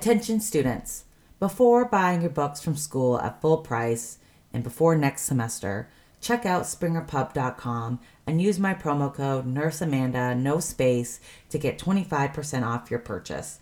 Attention students, before buying your books from school at full price and before next semester, check out springerpub.com and use my promo code Nurse Amanda, no space, to get 25% off your purchase.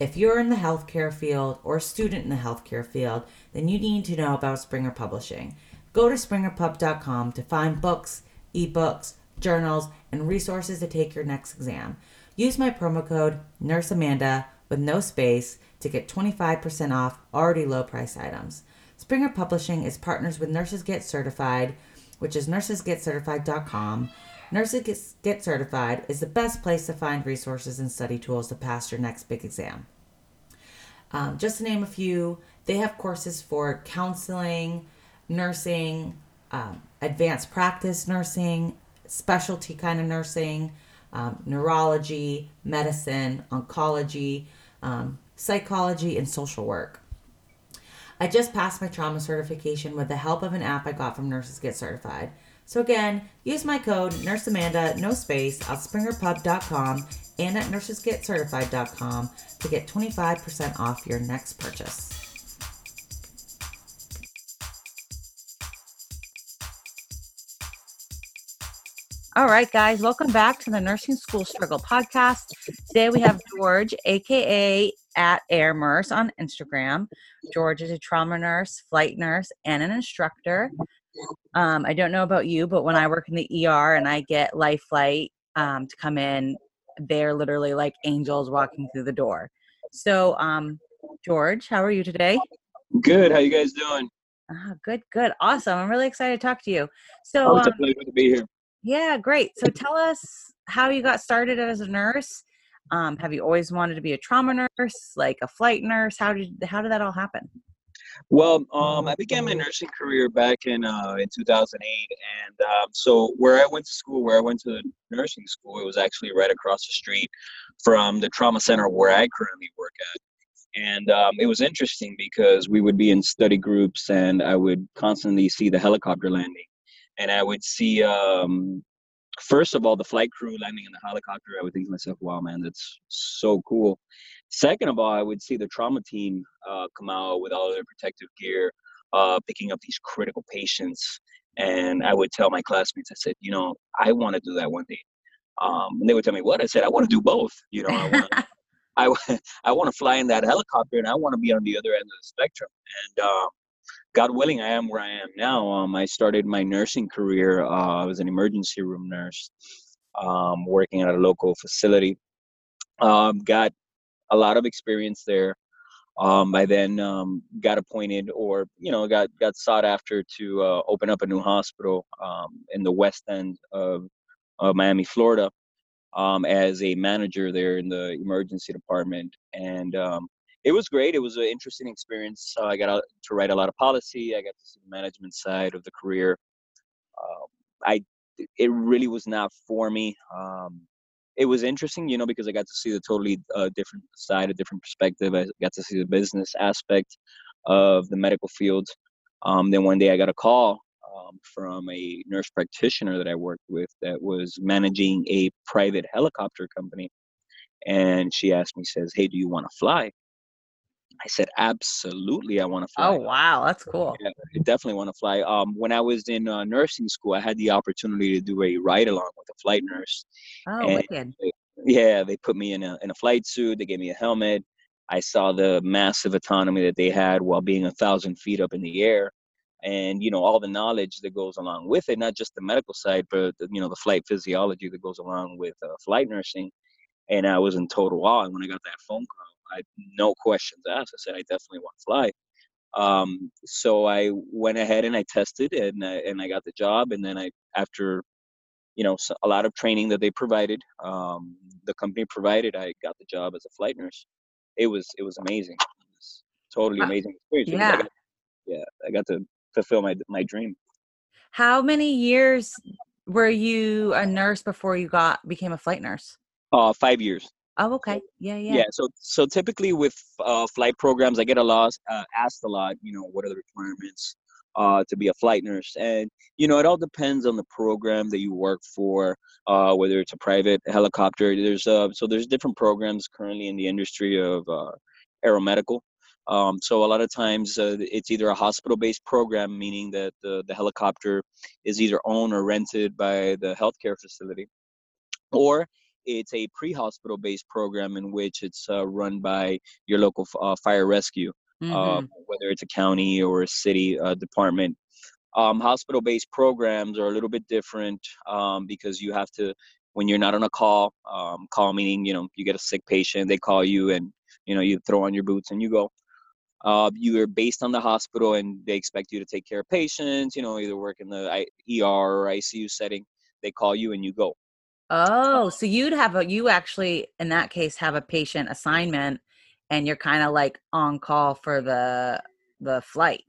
If you're in the healthcare field or a student in the healthcare field, then you need to know about Springer Publishing. Go to springerpub.com to find books, ebooks, journals, and resources to take your next exam. Use my promo code Nurse Amanda with no space to get 25% off already low price items. Springer Publishing is partners with Nurses Get Certified, which is nursesgetcertified.com. Nurses Get Certified is the best place to find resources and study tools to pass your next big exam. Um, just to name a few, they have courses for counseling, nursing, um, advanced practice nursing, specialty kind of nursing, um, neurology, medicine, oncology, um, psychology, and social work. I just passed my trauma certification with the help of an app I got from Nurses Get Certified. So again, use my code Nurse Amanda, no space, at springerpub.com and at nursesgetcertified.com to get 25% off your next purchase. All right, guys, welcome back to the Nursing School Struggle podcast. Today we have George, aka at Air Nurse on Instagram. George is a trauma nurse, flight nurse, and an instructor. Um, I don't know about you, but when I work in the ER and I get Life Flight um, to come in, they're literally like angels walking through the door. So, um, George, how are you today? Good. How you guys doing? Uh, good, good, awesome. I'm really excited to talk to you. So, oh, it's a um, pleasure to be here. yeah, great. So, tell us how you got started as a nurse. Um, have you always wanted to be a trauma nurse, like a flight nurse? How did how did that all happen? Well, um, I began my nursing career back in uh, in 2008, and um, so where I went to school, where I went to nursing school, it was actually right across the street from the trauma center where I currently work at. And um, it was interesting because we would be in study groups, and I would constantly see the helicopter landing, and I would see um, first of all the flight crew landing in the helicopter. I would think to myself, "Wow, man, that's so cool." Second of all, I would see the trauma team uh, come out with all their protective gear, uh, picking up these critical patients. And I would tell my classmates, I said, you know, I want to do that one day. Um, and they would tell me, what? I said, I want to do both. You know, I want, I, I want to fly in that helicopter and I want to be on the other end of the spectrum. And uh, God willing, I am where I am now. Um, I started my nursing career. Uh, I was an emergency room nurse, um, working at a local facility. Um, got a lot of experience there. Um, I then um, got appointed, or you know, got got sought after to uh, open up a new hospital um, in the west end of, of Miami, Florida, um, as a manager there in the emergency department, and um, it was great. It was an interesting experience. Uh, I got to write a lot of policy. I got to see the management side of the career. Uh, I it really was not for me. Um, it was interesting, you know, because I got to see the totally uh, different side, a different perspective. I got to see the business aspect of the medical field. Um, then one day I got a call um, from a nurse practitioner that I worked with that was managing a private helicopter company. And she asked me, says, Hey, do you want to fly? I said, absolutely, I want to fly. Oh wow, that's cool. Yeah, I definitely want to fly. Um, when I was in uh, nursing school, I had the opportunity to do a ride along with a flight nurse. Oh, And wicked. they- yeah, they put me in a in a flight suit. They gave me a helmet. I saw the massive autonomy that they had while being a thousand feet up in the air, and you know all the knowledge that goes along with it, not just the medical side, but you know the flight physiology that goes along with uh, flight nursing. And I was in total awe. And when I got that phone call, I no questions asked. I said, I definitely want to fly. Um, so I went ahead and I tested, and I, and I got the job. And then I, after you know a lot of training that they provided, um, the company provided, I got the job as a flight nurse. It was it was amazing. It was totally amazing experience. because I Yeah. got, yeah, I got to fulfill my my dream. How many years were you a nurse before you got became a flight nurse? Uh, five years. Oh, okay. Yeah, yeah. Yeah. So so typically with uh, flight programs, I get a lot uh, asked a lot. You know, what are the requirements uh, to be a flight nurse? And you know, it all depends on the program that you work for. Uh, whether it's a private helicopter, there's uh, so there's different programs currently in the industry of uh, aeromedical. Um, so a lot of times uh, it's either a hospital-based program, meaning that the, the helicopter is either owned or rented by the healthcare facility, or it's a pre-hospital based program in which it's uh, run by your local uh, fire rescue, um, mm-hmm. whether it's a county or a city uh, department. Um, hospital based programs are a little bit different um, because you have to when you're not on a call um, call meaning you know you get a sick patient they call you and you know you throw on your boots and you go uh, you are based on the hospital and they expect you to take care of patients you know either work in the er or icu setting they call you and you go oh so you'd have a you actually in that case have a patient assignment and you're kind of like on call for the the flight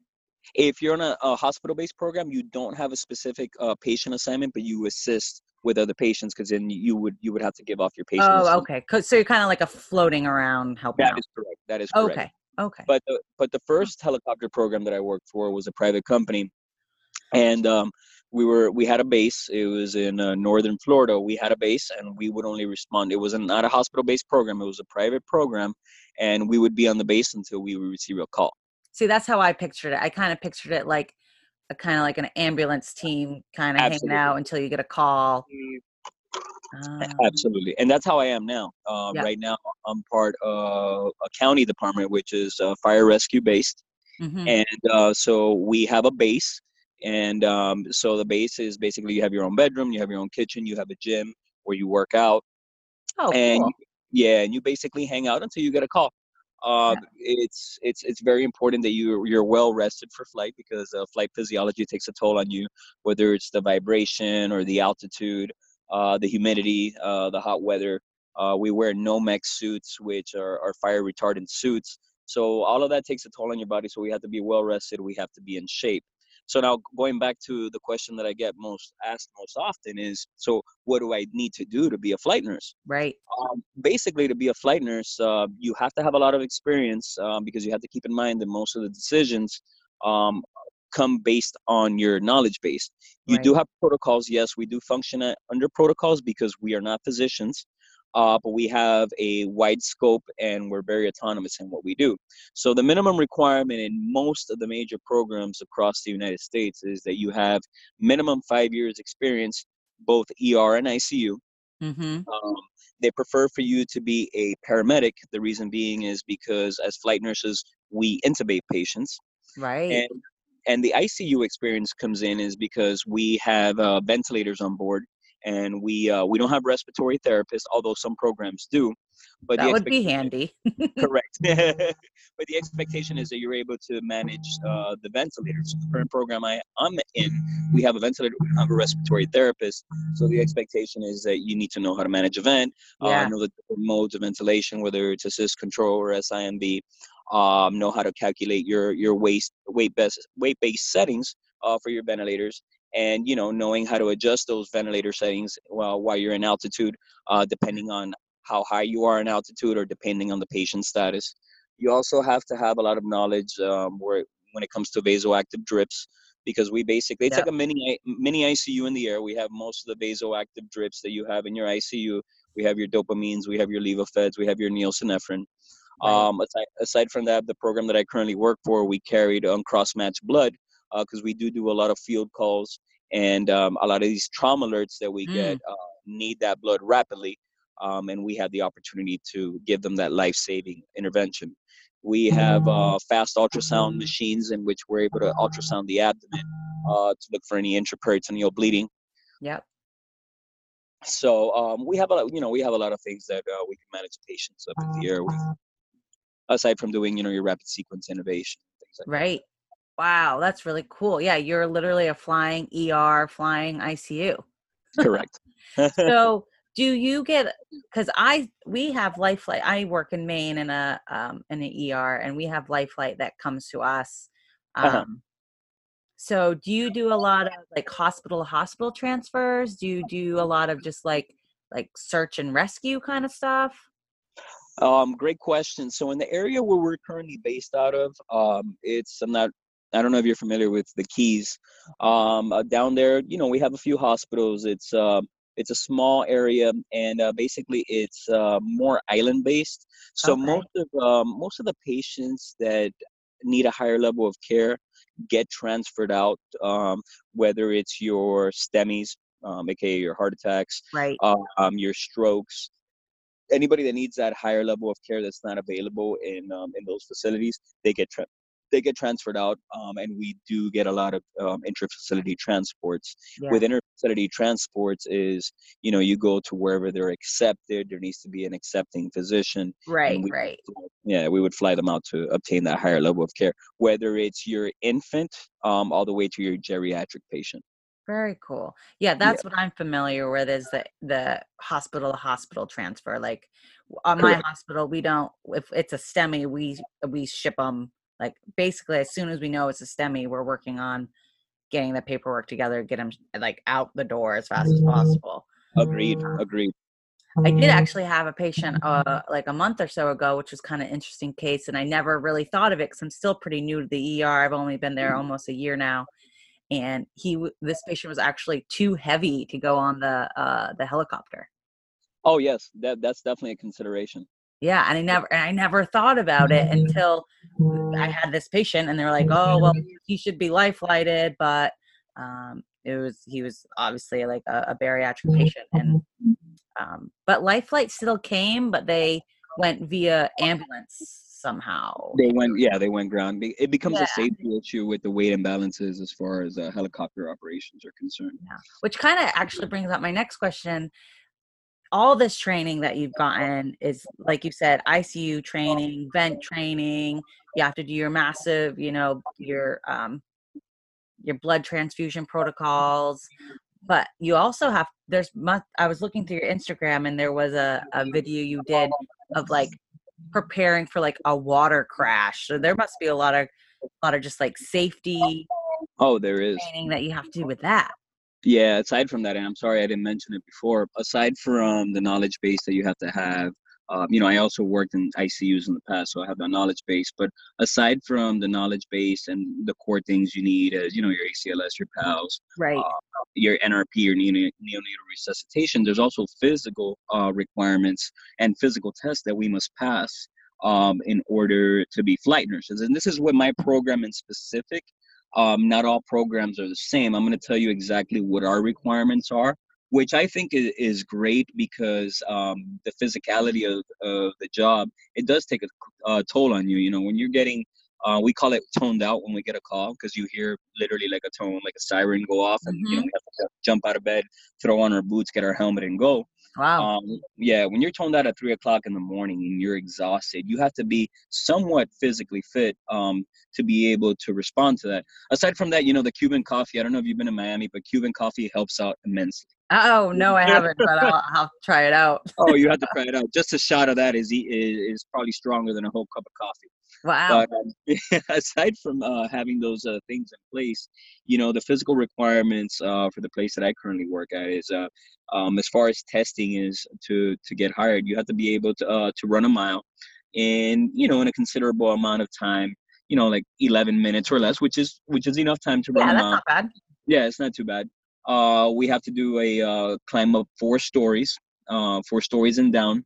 if you're in a, a hospital-based program you don't have a specific uh, patient assignment but you assist with other patients because then you would you would have to give off your patient. Oh, okay. So you're kind of like a floating around helping. That out. is correct. That is correct. Okay. Okay. But the, but the first helicopter program that I worked for was a private company, and um, we were we had a base. It was in uh, northern Florida. We had a base, and we would only respond. It was not a hospital-based program. It was a private program, and we would be on the base until we would receive a call. See, that's how I pictured it. I kind of pictured it like a kind of like an ambulance team kind of hanging out until you get a call. Um, Absolutely, and that's how I am now. Uh, yep. Right now, I'm part of a county department, which is uh, fire rescue based, mm-hmm. and uh, so we have a base. And um, so the base is basically you have your own bedroom, you have your own kitchen, you have a gym where you work out. Oh, and cool. yeah, and you basically hang out until you get a call. Uh, yeah. It's it's it's very important that you you're well rested for flight because uh, flight physiology takes a toll on you, whether it's the vibration or the altitude, uh, the humidity, uh, the hot weather. Uh, we wear Nomex suits, which are, are fire retardant suits. So all of that takes a toll on your body. So we have to be well rested. We have to be in shape. So now going back to the question that I get most asked most often is, so what do I need to do to be a flight nurse? Right. Um, basically, to be a flight nurse, uh, you have to have a lot of experience um, because you have to keep in mind that most of the decisions um, come based on your knowledge base. You right. do have protocols. Yes, we do function under protocols because we are not physicians uh, but we have a wide scope and we're very autonomous in what we do. So the minimum requirement in most of the major programs across the United States is that you have minimum five years experience, both ER and ICU. Mm-hmm. Um, they prefer for you to be a paramedic. The reason being is because as flight nurses, we intubate patients. Right. And, and the ICU experience comes in is because we have uh, ventilators on board and we uh, we don't have respiratory therapists, although some programs do. But that would be handy. correct. but the expectation is that you're able to manage uh, the ventilators. The current program I, I'm in, we have a ventilator, we have a respiratory therapist. So the expectation is that you need to know how to manage a vent, uh, yeah. uh, know the different modes of ventilation, whether it's assist control or SIMV, um, know how to calculate your your waist weight based weight based settings uh, for your ventilators and you know knowing how to adjust those ventilator settings while while you're in altitude uh, depending on how high you are in altitude or depending on the patient status you also have to have a lot of knowledge um, where when it comes to vasoactive drips because we basically it's like a mini mini ICU in the air. We have most of the vasoactive drips that you have in your ICU. We have your dopamines, we have your Levopheds, we have your neosynephrine. Right. Um, aside, aside from that, the program that I currently work for, we carried on cross match blood, because uh, we do do a lot of field calls and um, a lot of these trauma alerts that we mm. get uh, need that blood rapidly um, and we have the opportunity to give them that life-saving intervention we have uh, fast ultrasound machines in which we're able to ultrasound the abdomen uh, to look for any intraperitoneal bleeding yep so um, we have a lot, you know we have a lot of things that uh, we can manage patients up in the air with aside from doing you know your rapid sequence intubation things like right that. Wow, that's really cool. Yeah, you're literally a flying ER, flying ICU. Correct. so, do you get because I we have Life Flight. I work in Maine in a um, in an ER, and we have Life Flight that comes to us. Uh-huh. Um, uh-huh. So, do you do a lot of like hospital hospital transfers? Do you do a lot of just like like search and rescue kind of stuff? Um, great question. So in the area where we're currently based out of, um, it's I'm not I don't know if you're familiar with the Keys. Um, uh, down there, you know, we have a few hospitals. It's uh, it's a small area, and uh, basically it's uh, more island based. So Okay. most of um, most of the patients that need a higher level of care get transferred out, um, whether it's your STEMIs, um, aka your heart attacks, Right. um, your strokes. Anybody that needs that higher level of care that's not available in um, in those facilities, they get tra- they get transferred out, um, and we do get a lot of um, intra-facility transports. Yeah. With inter-facility transports, is you know you go to wherever they're accepted. There needs to be an accepting physician, right. we Right. yeah, we would fly them out to obtain that higher level of care, whether it's your infant um, all the way to your geriatric patient. Very cool. Yeah, that's what I'm familiar with is the the hospital to hospital transfer. Like on my Correct. hospital, we don't if it's a STEMI, we we ship them like basically as soon as we know it's a STEMI, we're working on getting the paperwork together, get them like out the door as fast as possible. Agreed. Agreed. I did actually have a patient uh, like a month or so ago, which was kind of interesting case, and I never really thought of it because I'm still pretty new to the ER. I've only been there almost a year now, and he this patient was actually too heavy to go on the uh, the helicopter. Oh yes, that that's definitely a consideration. Yeah, and I never and I never thought about it until I had this patient, and they were like, "Oh, well, he should be life lighted," but um, it was he was obviously like a, a bariatric patient, and um, but life flight still came, but they went via ambulance somehow. They went, yeah, they went ground. It becomes Yeah. a safety issue with the weight imbalances as far as uh, helicopter operations are concerned. Yeah. which kind of actually brings up my next question all this training that you've gotten is like you said icu training vent training you have to do your massive you know your um your blood transfusion protocols but you also have there's mu- i was looking through your instagram and there was a, a video you did of like preparing for like a water crash so there must be a lot of a lot of just like safety Oh, there is. training that you have to do with that Yeah, aside from that, and I'm sorry I didn't mention it before, aside from the knowledge base that you have to have, um, you know, I also worked in ICUs in the past, so I have the knowledge base. But aside from the knowledge base and the core things you need, as you know, your ACLS, your PALS, right your NRP, your neonatal, neonatal resuscitation, there's also physical uh, requirements and physical tests that we must pass um, in order to be flight nurses. And this is what my program in specific. Um, not all programs are the same. I'm going to tell you exactly what our requirements are, which I think is, is great because um, the physicality of, of the job it does take a uh, toll on you. You know, when you're getting uh, we call it toned out when we get a call because you hear literally like a tone, like a siren go off, and you know we have to jump out of bed, throw on our boots, get our helmet, and go. wow Um, yeah, when you're toned out at three o'clock in the morning and you're exhausted, you have to be somewhat physically fit um, to be able to respond to that. Aside from that, you know, the Cuban coffee, I don't know if you've been to Miami, but Cuban coffee helps out immensely. Oh no, I haven't, but I'll, I'll try it out. Oh, you have to try it out. Just a shot of that is, is, is probably stronger than a whole cup of coffee. Wow. But um, aside from uh, having those uh, things in place, you know, the physical requirements uh, for the place that I currently work at is, uh, um, as far as testing is to to get hired, you have to be able to uh, to run a mile, in you know, in a considerable amount of time. You know, like 11 minutes or less, which is which is enough time to run yeah, a that's mile. not bad. Yeah, it's not too bad. Uh, we have to do a uh, climb up four stories, uh, four stories and down,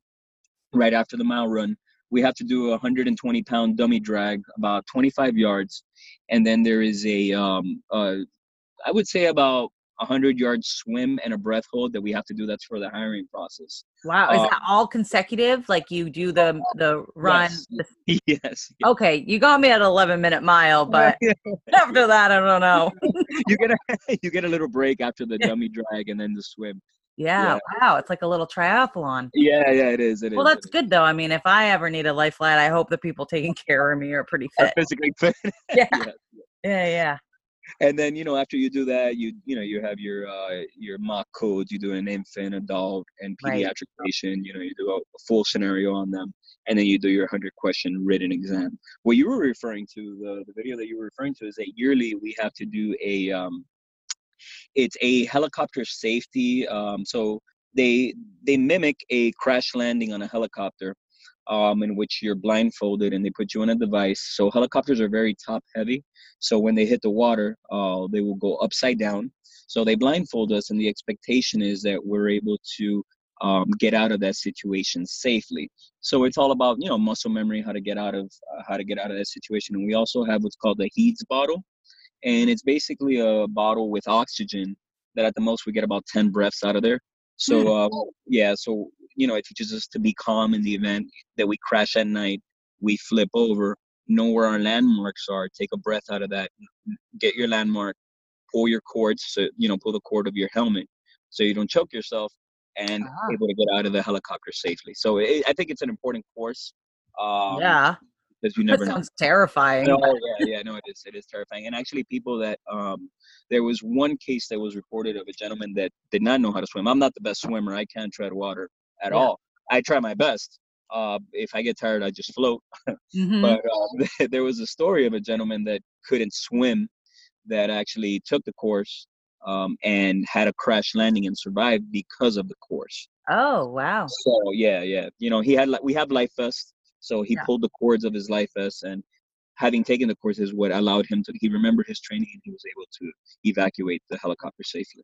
right after the mile run. We have to do a 120 pound dummy drag, about 25 yards, and then there is a, um, uh, I would say about a 100 yard swim and a breath hold that we have to do. That's for the hiring process. Wow, is Uh, that all consecutive? Like you do the the run? Yes. the- yes. okay, you got me at 11 minute mile, but after that, I don't know. you get a you get a little break after the dummy drag and then the swim. Yeah, wow, it's like a little triathlon. Yeah, yeah, it is. It is. Well, it that's is. good though. I mean, if I ever need a life flight, I hope the people taking care of me are pretty Are fit. physically fit. Yeah, Yeah. yeah, yeah. And then you know after you do that you you know you have your uh your mock codes you do an infant adult and Right. pediatric patient you know you do a, a full scenario on them and then you do your 100 question written exam what you were referring to the, the video that you were referring to is that yearly we have to do a um it's a helicopter safety um so they they mimic a crash landing on a helicopter um, in which you're blindfolded and they put you on a device. So helicopters are very top heavy. So when they hit the water, uh, they will go upside down. So they blindfold us, and the expectation is that we're able to um, get out of that situation safely. So it's all about you know muscle memory, how to get out of uh, how to get out of that situation. And we also have what's called the HEEDS bottle, and it's basically a bottle with oxygen that at the most we get about 10 breaths out of there. So hmm. uh, yeah, so you know it teaches us to be calm in the event that we crash at night, we flip over, know where our landmarks are, take a breath out of that, get your landmark, pull your cords, so you know pull the cord of your helmet so you don't choke yourself, and ah. able to get out of the helicopter safely. So it, I think it's an important course. Um, yeah. Because you never that sounds know. terrifying. Oh yeah, yeah, no, it is. It is terrifying. And actually, people that um, there was one case that was reported of a gentleman that did not know how to swim. I'm not the best swimmer. I can't tread water at yeah. all. I try my best. Uh, if I get tired, I just float. Mm-hmm. but uh, there was a story of a gentleman that couldn't swim that actually took the course um, and had a crash landing and survived because of the course. Oh wow! So yeah, yeah, you know he had we have life vests, so he yeah. pulled the cords of his life vest, and having taken the course is what allowed him to. He remembered his training and he was able to evacuate the helicopter safely.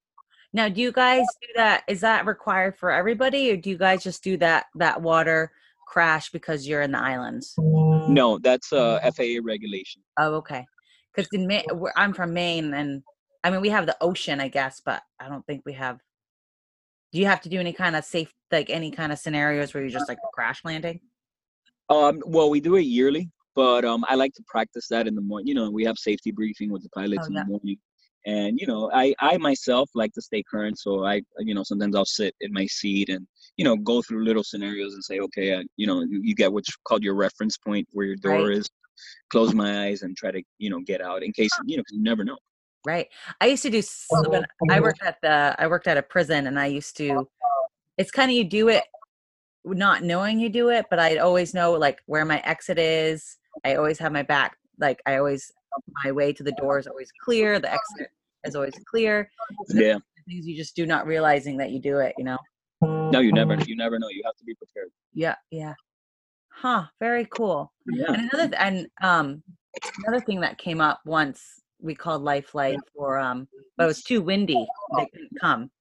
Now, do you guys do that? Is that required for everybody, or do you guys just do that that water crash because you're in the islands? No, that's a FAA regulation. Oh, okay. Because in Maine, I'm from Maine, and I mean, we have the ocean, I guess, but I don't think we have. Do you have to do any kind of safe, like any kind of scenarios where you just like crash landing? Um, well, we do it yearly, but um, I like to practice that in the morning. You know, we have safety briefing with the pilots oh, in yeah. the morning, and you know, I I myself like to stay current, so I you know sometimes I'll sit in my seat and you know go through little scenarios and say, okay, uh, you know, you, you, get what's called your reference point where your door right. is. Close my eyes and try to you know get out in case you know because you never know. Right. I used to do when I worked at the I worked at a prison and I used to it's kind of you do it not knowing you do it, but I always know like where my exit is. I always have my back like I always my way to the door is always clear, the exit is always clear. So yeah. Things you just do not realizing that you do it, you know. No, you never you never know. You have to be prepared. Yeah, yeah. Huh, very cool. Yeah. And another and um another thing that came up once we called Life Flight for um but it was too windy. They couldn't come.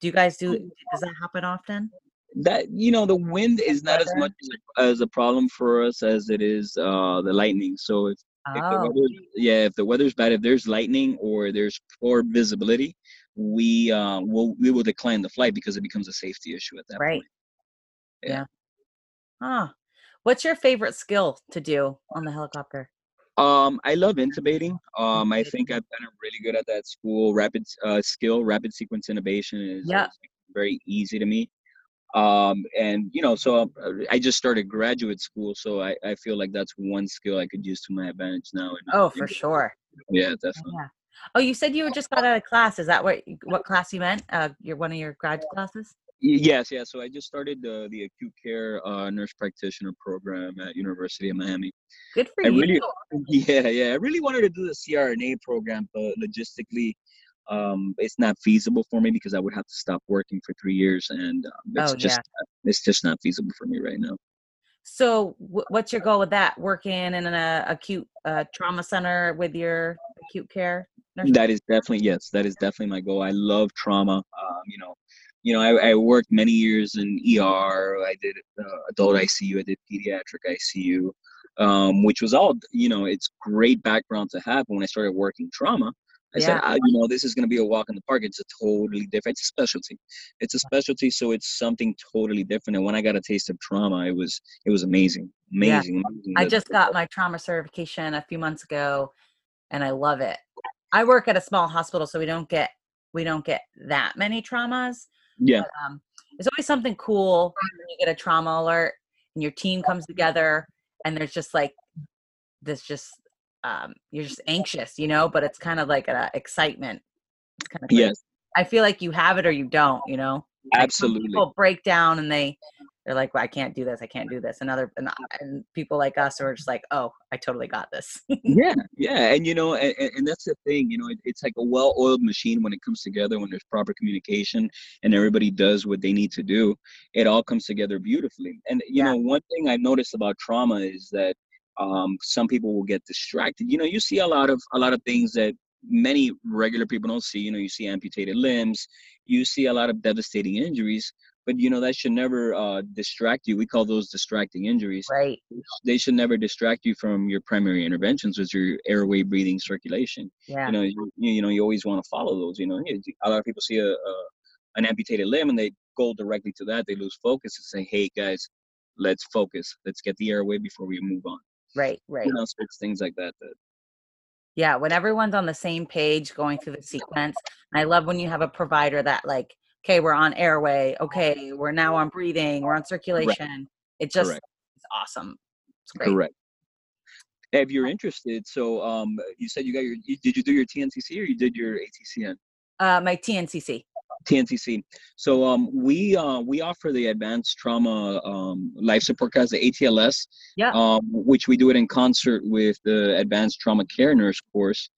Do you guys do does that happen often? That you know the wind is not as much as a problem for us as it is uh the lightning. So if, oh. if yeah, if the weather's bad, if there's lightning or there's poor visibility, we uh will we will decline the flight because it becomes a safety issue at that right. point. Yeah. yeah. Huh. What's your favorite skill to do on the helicopter? Um, I love intubating. Um, I think I've been really good at that school. Rapid uh, skill, rapid sequence intubation is, yeah. very easy to me. Um, and you know, so I just started graduate school, so I, I feel like that's one skill I could use to my advantage now. And oh, for sure. Yeah, definitely. Yeah. Oh, you said you just got out of class. Is that what what class you meant? Uh, your one of your grad classes? Yes, yeah. So I just started the the acute care uh, nurse practitioner program at University of Miami. Good for I you. Really, yeah, yeah. I really wanted to do the CRNA program, but logistically, um, it's not feasible for me because I would have to stop working for three years, and um, it's oh, just yeah. it's just not feasible for me right now. So, w- what's your goal with that? Working in an uh, acute uh, trauma center with your acute care? Nurse? That is definitely yes. That is definitely my goal. I love trauma. Um, you know, you know, I, I, worked many years in ER. I did uh, adult ICU. I did pediatric ICU, um, which was all, you know, it's great background to have. But when I started working trauma, I yeah. said, ah, you know, this is going to be a walk in the park. It's a totally different. It's a specialty. It's a specialty, so it's something totally different. And when I got a taste of trauma, it was it was amazing, amazing. Yeah. amazing. I just got my trauma certification a few months ago, and I love it. I work at a small hospital, so we don't get we don't get that many traumas yeah. But, um, it's always something cool when you get a trauma alert and your team comes together and there's just like this just um, you're just anxious, you know, but it's kind of like an excitement. It's kind of yes. I feel like you have it or you don't, you know. Absolutely. Like people break down and they they're like, well, I can't do this. I can't do this. And other and, and people like us are just like, oh, I totally got this. yeah, yeah, and you know, and, and that's the thing. You know, it, it's like a well-oiled machine when it comes together. When there's proper communication and everybody does what they need to do, it all comes together beautifully. And you yeah. know, one thing I've noticed about trauma is that um, some people will get distracted. You know, you see a lot of a lot of things that many regular people don't see. You know, you see amputated limbs, you see a lot of devastating injuries, but you know that should never uh, distract you. We call those distracting injuries. Right. They should never distract you from your primary interventions, which are your airway, breathing, circulation. Yeah. You know, you, you know, you always want to follow those. You know, a lot of people see a, a an amputated limb and they go directly to that. They lose focus and say, "Hey, guys, let's focus. Let's get the airway before we move on." Right. Right. You know, things like that that yeah, when everyone's on the same page going through the sequence. I love when you have a provider that like, okay, we're on airway. Okay, we're now on breathing. We're on circulation. Right. It just Correct. it's awesome. It's great. Correct. If you're interested, so um, you said you got your, you, did you do your TNCC or you did your ATCN? Uh, my TNCC. TNCC. So um, we uh, we offer the advanced trauma um, life support class, the ATLS, yeah. um, which we do it in concert with the advanced trauma care nurse course.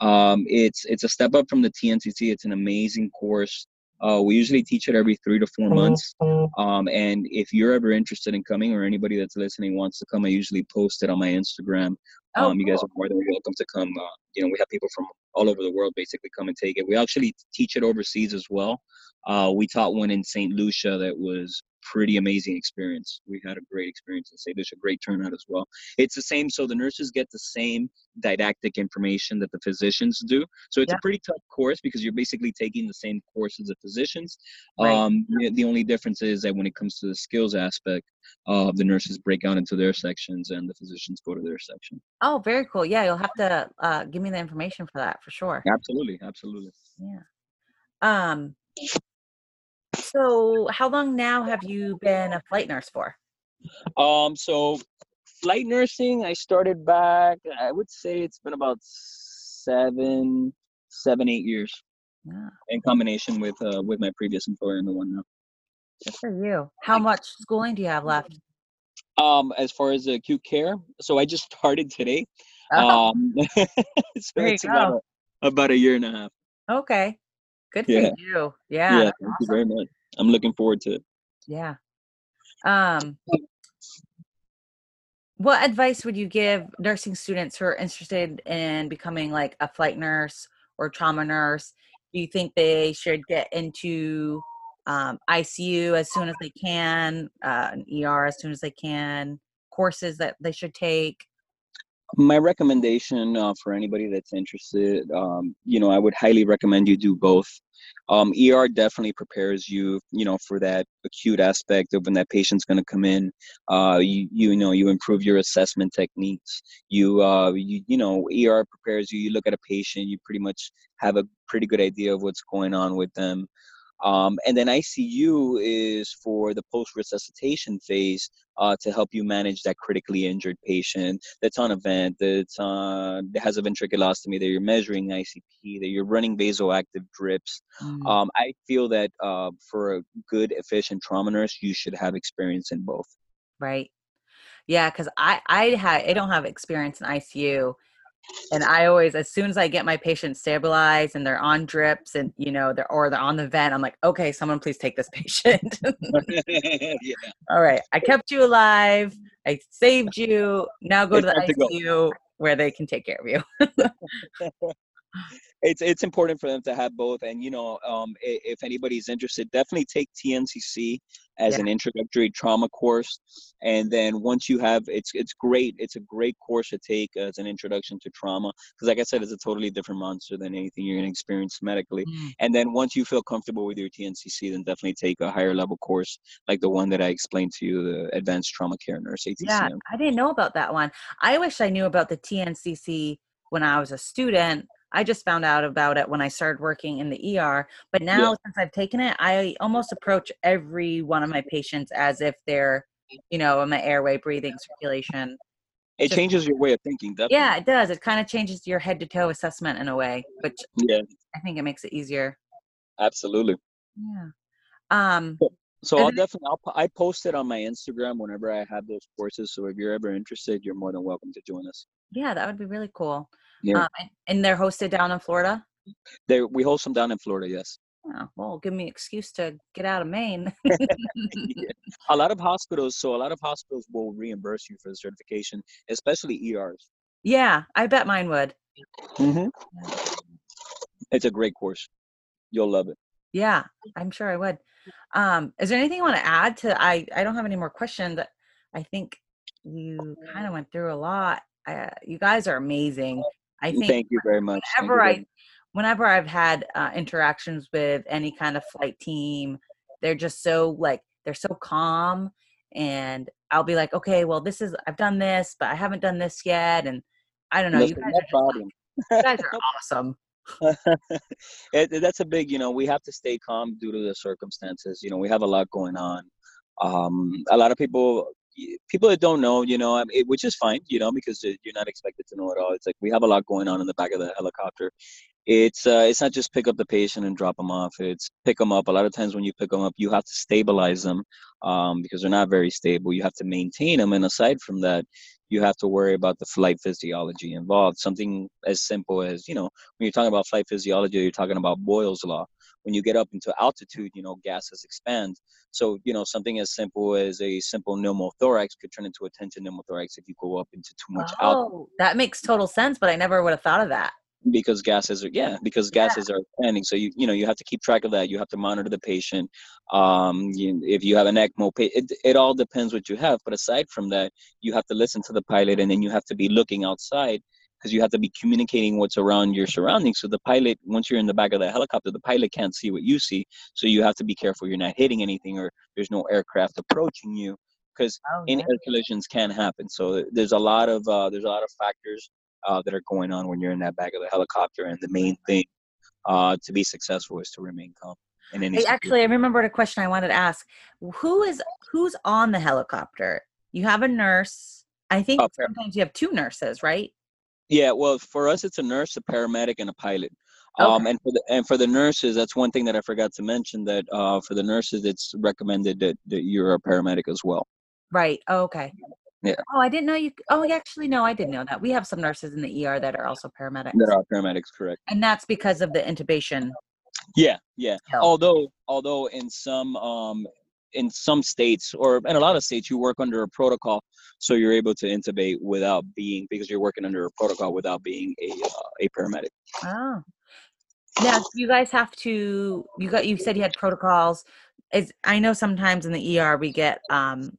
Um, it's it's a step up from the TNCC. It's an amazing course. Uh, we usually teach it every three to four months. Um, and if you're ever interested in coming, or anybody that's listening wants to come, I usually post it on my Instagram. Oh, um, you guys are more than welcome to come. Uh, you know, we have people from all over the world basically come and take it. We actually teach it overseas as well. Uh, we taught one in St. Lucia that was pretty amazing experience. We had a great experience and in St. a great turnout as well. It's the same, so the nurses get the same didactic information that the physicians do. So it's yeah. a pretty tough course because you're basically taking the same course as the physicians. Right. Um, the only difference is that when it comes to the skills aspect, uh, the nurses break out into their sections and the physicians go to their section. Oh, very cool. Yeah, you'll have to uh, give me the information for that for sure. Absolutely, absolutely. Yeah. Um, so, how long now have you been a flight nurse for? Um, so flight nursing, I started back. I would say it's been about seven, seven, eight years. Yeah. In combination with uh, with my previous employer and the one now. Good for you. How much schooling do you have left? Um, as far as acute care, so I just started today. Oh. Um, so it's about a, about a year and a half. Okay. Good for yeah. you. Yeah. Yeah. Thank awesome. you very much. I'm looking forward to it. Yeah. Um, what advice would you give nursing students who are interested in becoming like a flight nurse or trauma nurse? Do you think they should get into um, ICU as soon as they can, uh, an ER as soon as they can, courses that they should take? My recommendation uh, for anybody that's interested um, you know i would highly recommend you do both. Um, er definitely prepares you you know for that acute aspect of when that patient's going to come in. Uh, you, you know you improve your assessment techniques. You, uh, you you know er prepares you. You look at a patient you pretty much have a pretty good idea of what's going on with them um, and then ICU is for the post resuscitation phase uh, to help you manage that critically injured patient that's on a vent, that's uh, that has a ventriculostomy, that you're measuring ICP, that you're running vasoactive drips. Mm. Um, I feel that uh, for a good, efficient trauma nurse, you should have experience in both. Right. Yeah, because I I had I don't have experience in ICU, and I always, as soon as I get my patient stabilized and they're on drips and you know they're or they're on the vent, I'm like, okay, someone please take this patient. yeah. All right, I kept you alive. I saved you. Now go it's to the ICU where they can take care of you it's it's important for them to have both and you know um, if anybody's interested definitely take tncc as yeah. an introductory trauma course and then once you have it's it's great it's a great course to take as an introduction to trauma because like i said it's a totally different monster than anything you're going to experience medically mm. and then once you feel comfortable with your tncc then definitely take a higher level course like the one that i explained to you the advanced trauma care nurse ATCN. yeah i didn't know about that one i wish i knew about the tncc when i was a student I just found out about it when I started working in the ER. But now, yeah. since I've taken it, I almost approach every one of my patients as if they're, you know, in my airway, breathing, circulation. It just, changes your way of thinking. Definitely. Yeah, it does. It kind of changes your head to toe assessment in a way, which yeah, I think it makes it easier. Absolutely. Yeah. Um. So I'll definitely I'll, I post it on my Instagram whenever I have those courses. So if you're ever interested, you're more than welcome to join us. Yeah, that would be really cool. Yeah. Um, and they're hosted down in Florida? They we host them down in Florida, yes. Oh, well, give me an excuse to get out of Maine. yeah. A lot of hospitals, so a lot of hospitals will reimburse you for the certification, especially ERs. Yeah, I bet mine would. Mm-hmm. It's a great course. You'll love it. Yeah, I'm sure I would. Um, is there anything you want to add to? I I don't have any more questions. I think you kind of went through a lot. Uh, you guys are amazing. I think. Thank you very much. Whenever I, whenever I've had uh, interactions with any kind of flight team, they're just so like they're so calm, and I'll be like, okay, well, this is I've done this, but I haven't done this yet, and I don't know. Listen, you guys, are, just, you guys are awesome. it, that's a big, you know, we have to stay calm due to the circumstances. You know, we have a lot going on. Um, a lot of people, people that don't know, you know, I mean, which is fine, you know, because you're not expected to know it all. It's like we have a lot going on in the back of the helicopter. It's uh, it's not just pick up the patient and drop them off. It's pick them up. A lot of times when you pick them up, you have to stabilize them um, because they're not very stable. You have to maintain them, and aside from that, you have to worry about the flight physiology involved. Something as simple as, you know, when you're talking about flight physiology, you're talking about Boyle's law. When you get up into altitude, you know, gases expand. So, you know, something as simple as a simple pneumothorax could turn into a tension pneumothorax if you go up into too much altitude. oh, altitude. That makes total sense, but I never would have thought of that because gases are yeah because gases yeah. are expanding. So you you know you have to keep track of that. You have to monitor the patient. Um you, if you have an ecmo it, it all depends what you have but aside from that you have to listen to the pilot and then you have to be looking outside because you have to be communicating what's around your surroundings. So the pilot once you're in the back of the helicopter the pilot can't see what you see. So you have to be careful you're not hitting anything or there's no aircraft approaching you because oh, yeah. in-air collisions can happen. So there's a lot of uh, there's a lot of factors uh, that are going on when you're in that back of the helicopter. And the main thing uh, to be successful is to remain calm. And hey, actually, I remembered a question I wanted to ask. Who is who's on the helicopter? You have a nurse. I think oh, sometimes you have two nurses, right? Yeah. Well, for us, it's a nurse, a paramedic, and a pilot. Okay. Um, and for the and for the nurses, that's one thing that I forgot to mention. That uh, for the nurses, it's recommended that, that you're a paramedic as well. Right. Oh, okay. Yeah. Oh, I didn't know you. Oh, actually, no, I didn't know that. We have some nurses in the ER that are also paramedics. That are paramedics, correct. And that's because of the intubation. Yeah, yeah. Help. Although, although in some um in some states or in a lot of states, you work under a protocol, so you're able to intubate without being because you're working under a protocol without being a uh, a paramedic. Oh. Now, you guys have to. You got. You said you had protocols. Is I know sometimes in the ER we get um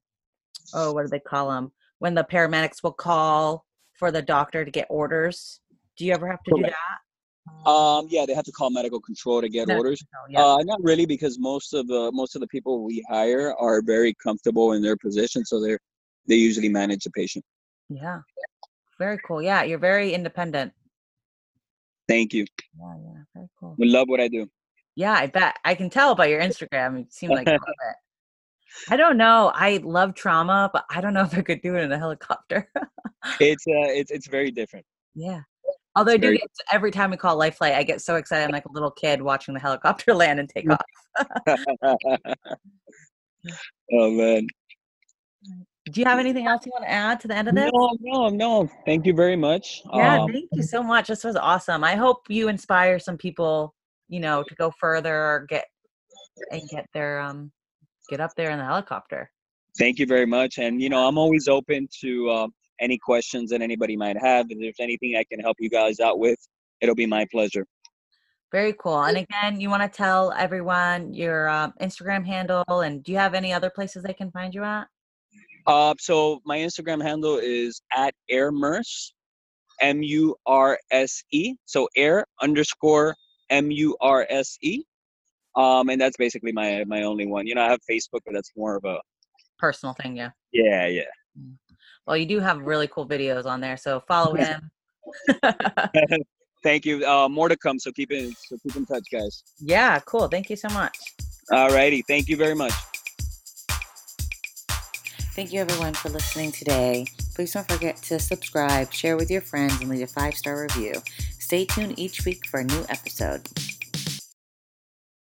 oh, what do they call them? When the paramedics will call for the doctor to get orders. Do you ever have to do that? Um, yeah, they have to call medical control to get medical orders. Control, yeah. Uh, not really, because most of the most of the people we hire are very comfortable in their position, so they're they usually manage the patient. Yeah, very cool. Yeah, you're very independent. Thank you. Yeah, yeah, very cool. We love what I do. Yeah, I bet I can tell by your Instagram. It seems like I don't know. I love trauma, but I don't know if I could do it in a helicopter. it's uh, it's it's very different. Yeah. Although it's I do get, every time we call Life Flight, I get so excited. I'm like a little kid watching the helicopter land and take off. oh man. Do you have anything else you want to add to the end of this? No, no, no. Thank you very much. Yeah, um, thank you so much. This was awesome. I hope you inspire some people, you know, to go further or get and get their um get up there in the helicopter. Thank you very much. And, you know, I'm always open to uh, any questions that anybody might have. If there's anything I can help you guys out with, it'll be my pleasure. Very cool. And again, you want to tell everyone your uh, Instagram handle and do you have any other places they can find you at? Uh, so my Instagram handle is at airmurse, M U R S E. So air underscore M U R S E. Um, and that's basically my my only one. You know, I have Facebook, but that's more of a personal thing. Yeah. Yeah, yeah. Mm. Well, you do have really cool videos on there, so follow him. Thank you. Uh, more to come, so keep in so keep in touch, guys. Yeah, cool. Thank you so much. All righty. Thank you very much. Thank you, everyone, for listening today. Please don't forget to subscribe, share with your friends, and leave a five star review. Stay tuned each week for a new episode.